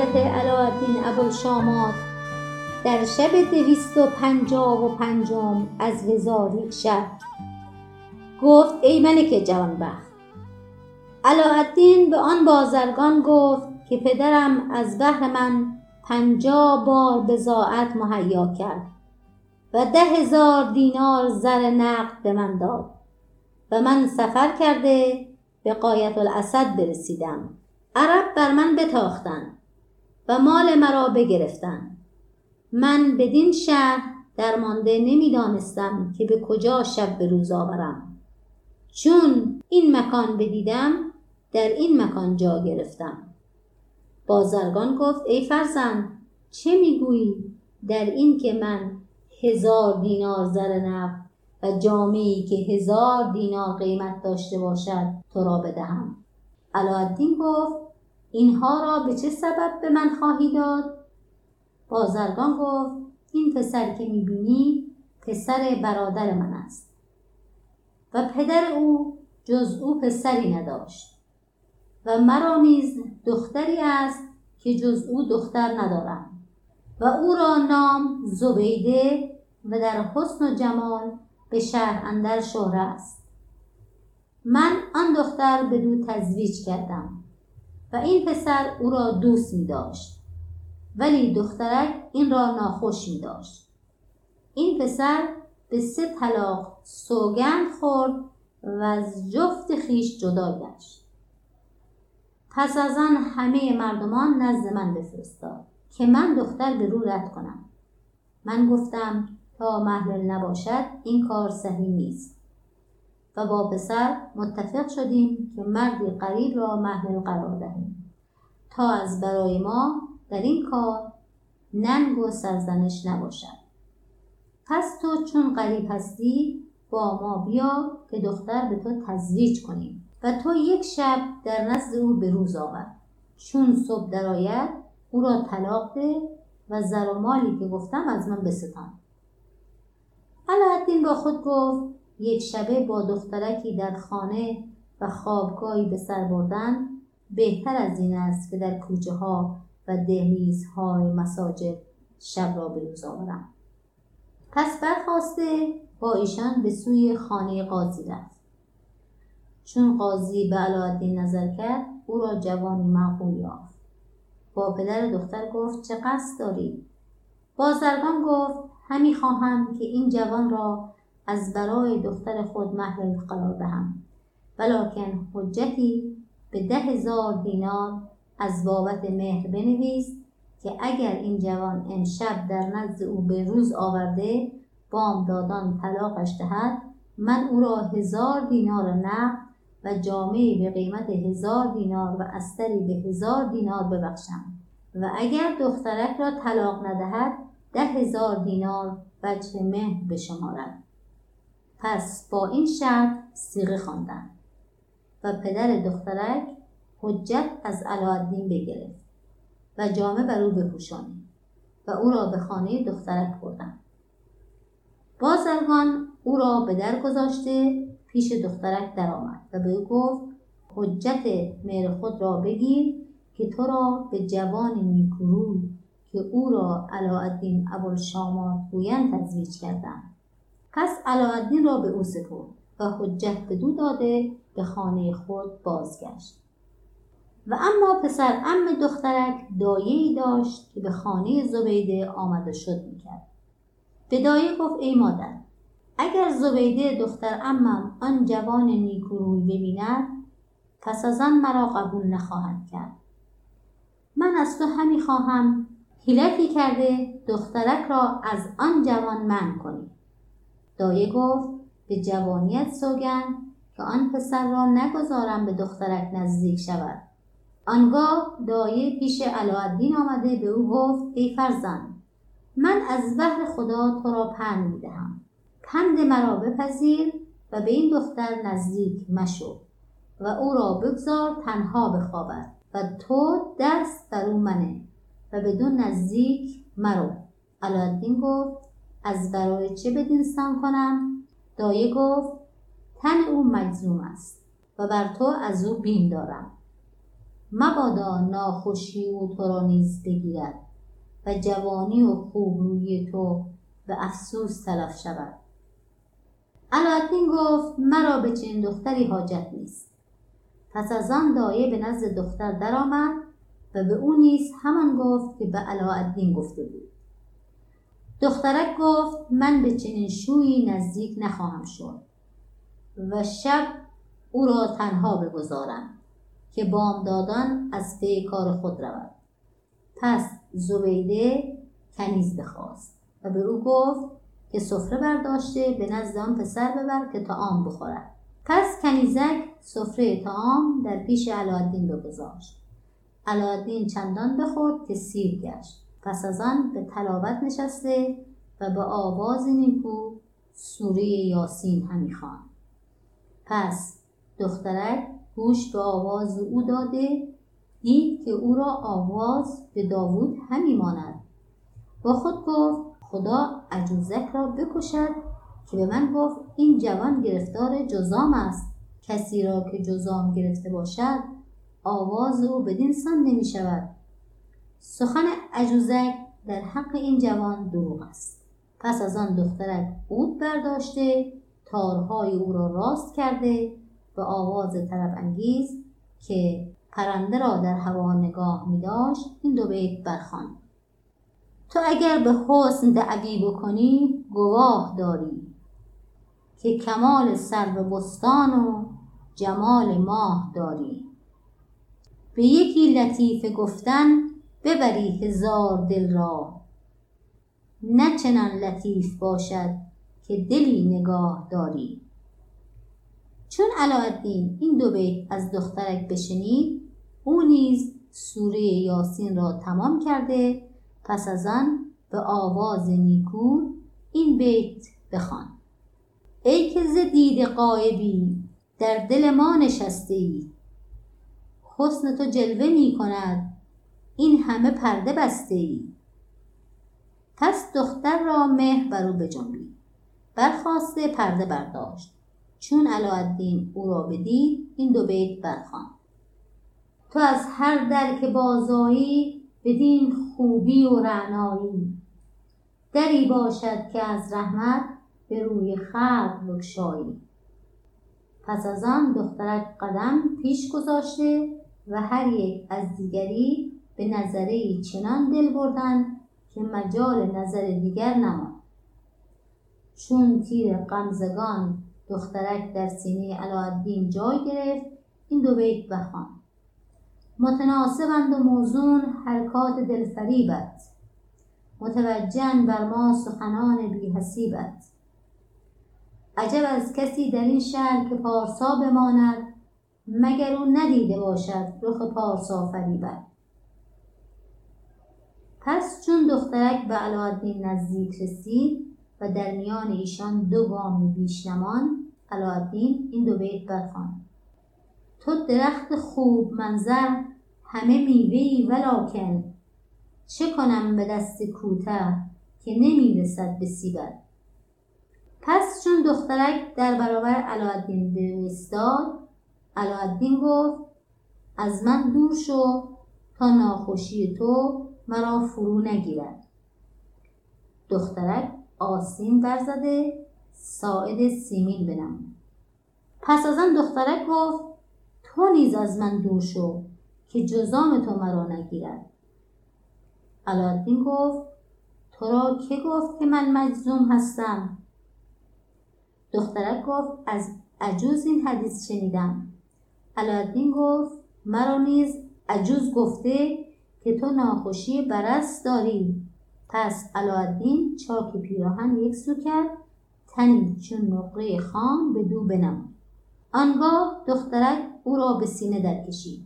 حکایت علاءالدین ابوالشامات در شب دویست و پنجاه و پنجم از هزار یک شب گفت ای ملک جوانبخت. علاءالدین به آن بازرگان گفت که پدرم از بهر من پنجاه بار بضاعت مهیا کرد و ده هزار دینار زر نقد به من داد و من سفر کرده به قایت الاسد برسیدم. عرب بر من بتاختند. و مال مرا بگرفتند. من بدین شهر درمانده نمی‌دانستم که به کجا شب به روز آورم. چون این مکان بدیدم در این مکان جا گرفتم. بازرگان گفت ای فرزند چه می‌گویی در این که من هزار دینار زر نقد و جامعی که هزار دینار قیمت داشته باشد تو را بدهم؟ علاءالدین گفت اینها را به چه سبب به من خواهی داد؟ بازرگان گفت این پسر که می‌بینی پسر برادر من است. و پدر او جز او پسری نداشت. و مرا نیز دختری است که جز او دختر ندارم. و او را نام زبیده و در حسن و جمال به شهر اندر شهره است. من آن دختر به دو تزویج کردم. و این پسر او را دوست می داشت. ولی دخترک این را ناخوش می داشت. این پسر به سه طلاق سوگند خورد و از جفت خیش جدا گشت. پس از آن همه مردمان نزد من بفرستاد که من دختر به رو رد کنم. من گفتم تا محلل نباشد این کار صحیح نیست. و با پسر متفق شدیم که مردی قریب را محلل قرار دهیم. تا از برای ما در این کار ننگ و سرزنش نباشد. پس تو چون قریب هستی با ما بیا که دختر به تو تزویج کنیم و تو یک شب در نزد او به روز آور. چون صبح درآید او را طلاق ده و زر و مالی که گفتم از من بستان. علاءالدین با خود گفت یک شبه با دخترکی در خانه و خوابگاهی به سر بردن بهتر از این است که در کوچه ها و دهلیزهای مساجد شب را به روز آورم پس برخواسته با ایشان به سوی خانه قاضی رفت. چون قاضی به علاءالدین نظر کرد او را جوانی معقول یافت. با پدر دختر گفت چه قصد داری؟ بازرگان گفت همی خواهم که این جوان را از برای دختر خود محل قرار دهم. ولکن حجتی به ده هزار دینار از بابت مهر بنویس که اگر این جوان امشب در نزد او به روز آورده بامدادان طلاقش دهد من او را هزار دینار نقد و جامعه به قیمت هزار دینار و استری به هزار دینار ببخشم. و اگر دخترک را طلاق ندهد ده هزار دینار وجه مهر بشمارد. پس با این شرط سیغه خواندند و پدر دخترک حجت از علاءالدین بگرفت و جامه بر او بپوشانید و او را به خانه دخترک بردند بازرگان او را به در گذاشته پیش دخترک درآمد و به او گفت حجت مهر خود را بگیر که تو را به جوان نیکوروی که او را علاءالدین ابوالشامات گویند تزویج کردند. پس علاءالدین را به او سپرد و حجت بدو داده به خانه خود بازگشت. و اما پسر ام دخترک دایه‌ای داشت که به خانه زبیده آمده شد می‌کرد. به دایه گفت ای مادر اگر زبیده دختر امم آن جوان نیکوروی ببیند پس از آن مرا قبول نخواهد کرد. من از تو همی خواهم حیلتی کرده دخترک را از آن جوان من کنی. دایه گفت به جوانیت سوگند که آن پسر را نگذارم به دخترک نزدیک شود. آنگاه دایه پیش علاءالدین آمده به او گفت ای فرزند من از بهر خدا تو را پند می‌دهم. پند مرا بپذیر و به این دختر نزدیک مشو و او را بگذار تنها بخوابد و تو دست بر او منه و بدون نزدیک مرو. علاءالدین گفت از برای چه بدینستان کنم؟ دایه گفت تن او مجزوم است و بر تو از او بیم دارم. مبادا ناخوشی او تو را نیز بگیرد و جوانی و خوبرویی تو به افسوس تلف شود. علایالدین گفت مرا به چنین دختری حاجت نیست. پس از آن دایه به نزد دختر درآمد و به او نیز همان گفت که به علاءالدین گفته بود. دخترک گفت من به چنین شویی نزدیک نخواهم شد و شب او را تنها بگذارم که بامدادان از پی کار خود رود پس زبیده کنیز بخواست و به او گفت که سفره برداشته به نزد آن پسر ببر که تعام بخورد. پس کنیزک سفره تعام در پیش علادین بگذاشت. علادین چندان بخورد که سیر گشت. پس از آن به تلاوت نشسته و به آواز نیکو سوره یاسین همی خواند. پس دخترک گوش به آواز او داده دید که او را آواز به داوود همی ماند. با خود گفت خدا عجوزک را بکشد که به من گفت این جوان گرفتار جزام است. کسی را که جزام گرفته باشد آواز او بدین سان نمی شود. سخن عجوزک در حق این جوان دروغ است. پس از آن دخترک عود برداشته تارهای او را راست کرده به آواز طرب انگیز که پرنده را در هوا نگاه می داشت این دو بیت برخان تو اگر به حسن دعوی بکنی گواه داری که کمال سر بستان و جمال ماه داری. به یکی لطیفه گفتن ببری هزار دل را. نه چنان لطیف باشد که دلی نگاه داری. چون علاءالدین این دو بیت از دخترک بشنید او نیز سوره یاسین را تمام کرده پس از آن به آواز نیکو این بیت بخوان. ای که ز دید غایبی در دل ما نشسته ای حسن تو جلوه می کند این همه پرده بسته ای پس دختر را مهر بر او بجنبید. برخواسته پرده برداشت. چون علاءالدین او را بدید این دو بیت برخوان. تو از هر در که بازایی بدین خوبی و رعنایی. دری باشد که از رحمت به روی خلق بگشایی. پس از آن دخترک قدم پیش گذاشته و هر یک از دیگری به نظره چنان دل بردند که مجال نظر دیگر نماند. چون تیر قمزگان دخترک در سینه علاءالدین جای گرفت این دو بیت بخوان. متناسبند و موزون حرکات دلفریبت. متوجن بر ما سخنان بی حسیبت عجب از کسی در این شهر که پارسا بماند مگر او ندیده باشد رخ پارسا فریبت. پس چون دخترک به علاءالدین نزدیک رسید و در میان ایشان دو گامی بیش نمان علاءالدین این دو بیت برخواند. تو درخت خوب منظر همه میوهای ولکن چه کنم به دست کوته که نمی‌رسد به سیبت؟ پس چون دخترک در برابر علاءالدین بایستاد علاءالدین گفت از من دور شو تا ناخوشی تو مرا فرو نگیرد. دخترک آسین برزده ساعد سیمین بنم پس از آن دخترک گفت تو نیز از من دور شو که جزام تو مرا نگیرد. علادین گفت تو را که گفت که من مجزوم هستم؟ دخترک گفت از عجوز این حدیث شنیدم. علادین گفت مرا نیز عجوز گفته که تو ناخوشی برست داری. پس علادین چاک پیراهن یک سو کرد تنی چون نقره خام به دو بنمود. آنگاه دخترک او را به سینه در کشید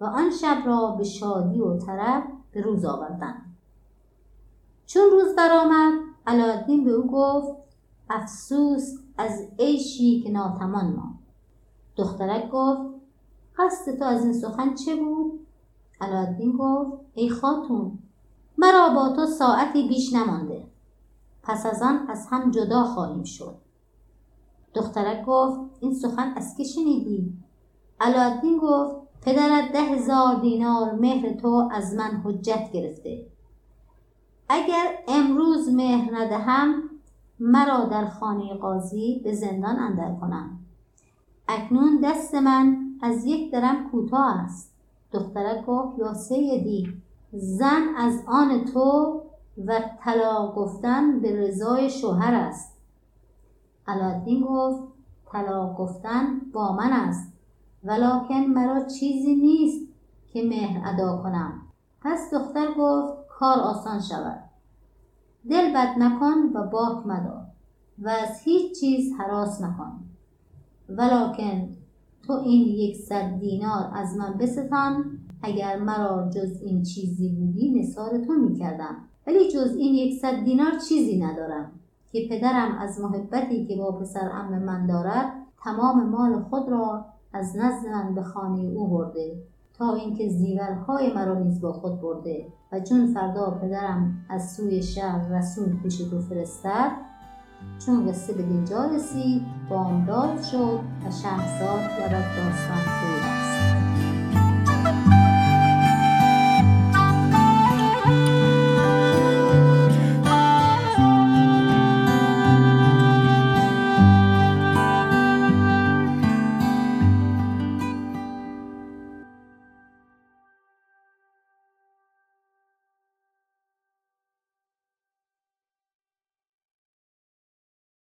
و آن شب را به شادی و طرب به روز آوردند. چون روز برآمد علادین به او گفت افسوس از عیشی که ناتمان ما دخترک گفت قصد تو از این سخن چه بود؟ علادین گفت ای خاتون مرا با تو ساعتی بیش نمانده. پس از آن از هم جدا خواهیم شد. دخترک گفت این سخن از که شنیدی؟ علادین گفت پدرت ده هزار دینار مهر تو از من حجت گرفته. اگر امروز مهر ندهم مرا در خانه قاضی به زندان اندر کنم. اکنون دست من از یک درم کوتاه است. دخترک گفت یا سیدی زن از آن تو و طلاق گفتن به رضای شوهر است. علادین گفت طلاق گفتن با من است ولکن مرا چیزی نیست که مهر ادا کنم. پس دختر گفت کار آسان شود. دل بد مکن و باک مدار و از هیچ چیز حراس مکن. ولکن تو این یکصد دینار از من بستان. اگر مرا جز این چیزی بودی نثار تو می‌کردم. ولی جز این یکصد دینار چیزی ندارم. که پدرم از محبتی که با پسر ام من دارد تمام مال خود را از نزد من به خانه او برده. تا اینکه زیورهای مرا نیز با خود برده. و چون فردا پدرم از سوی شهر رسول پیش تو فرستد چون قصه به دینجا رسید بامداد شد و شهرزاد رود داستان فرود است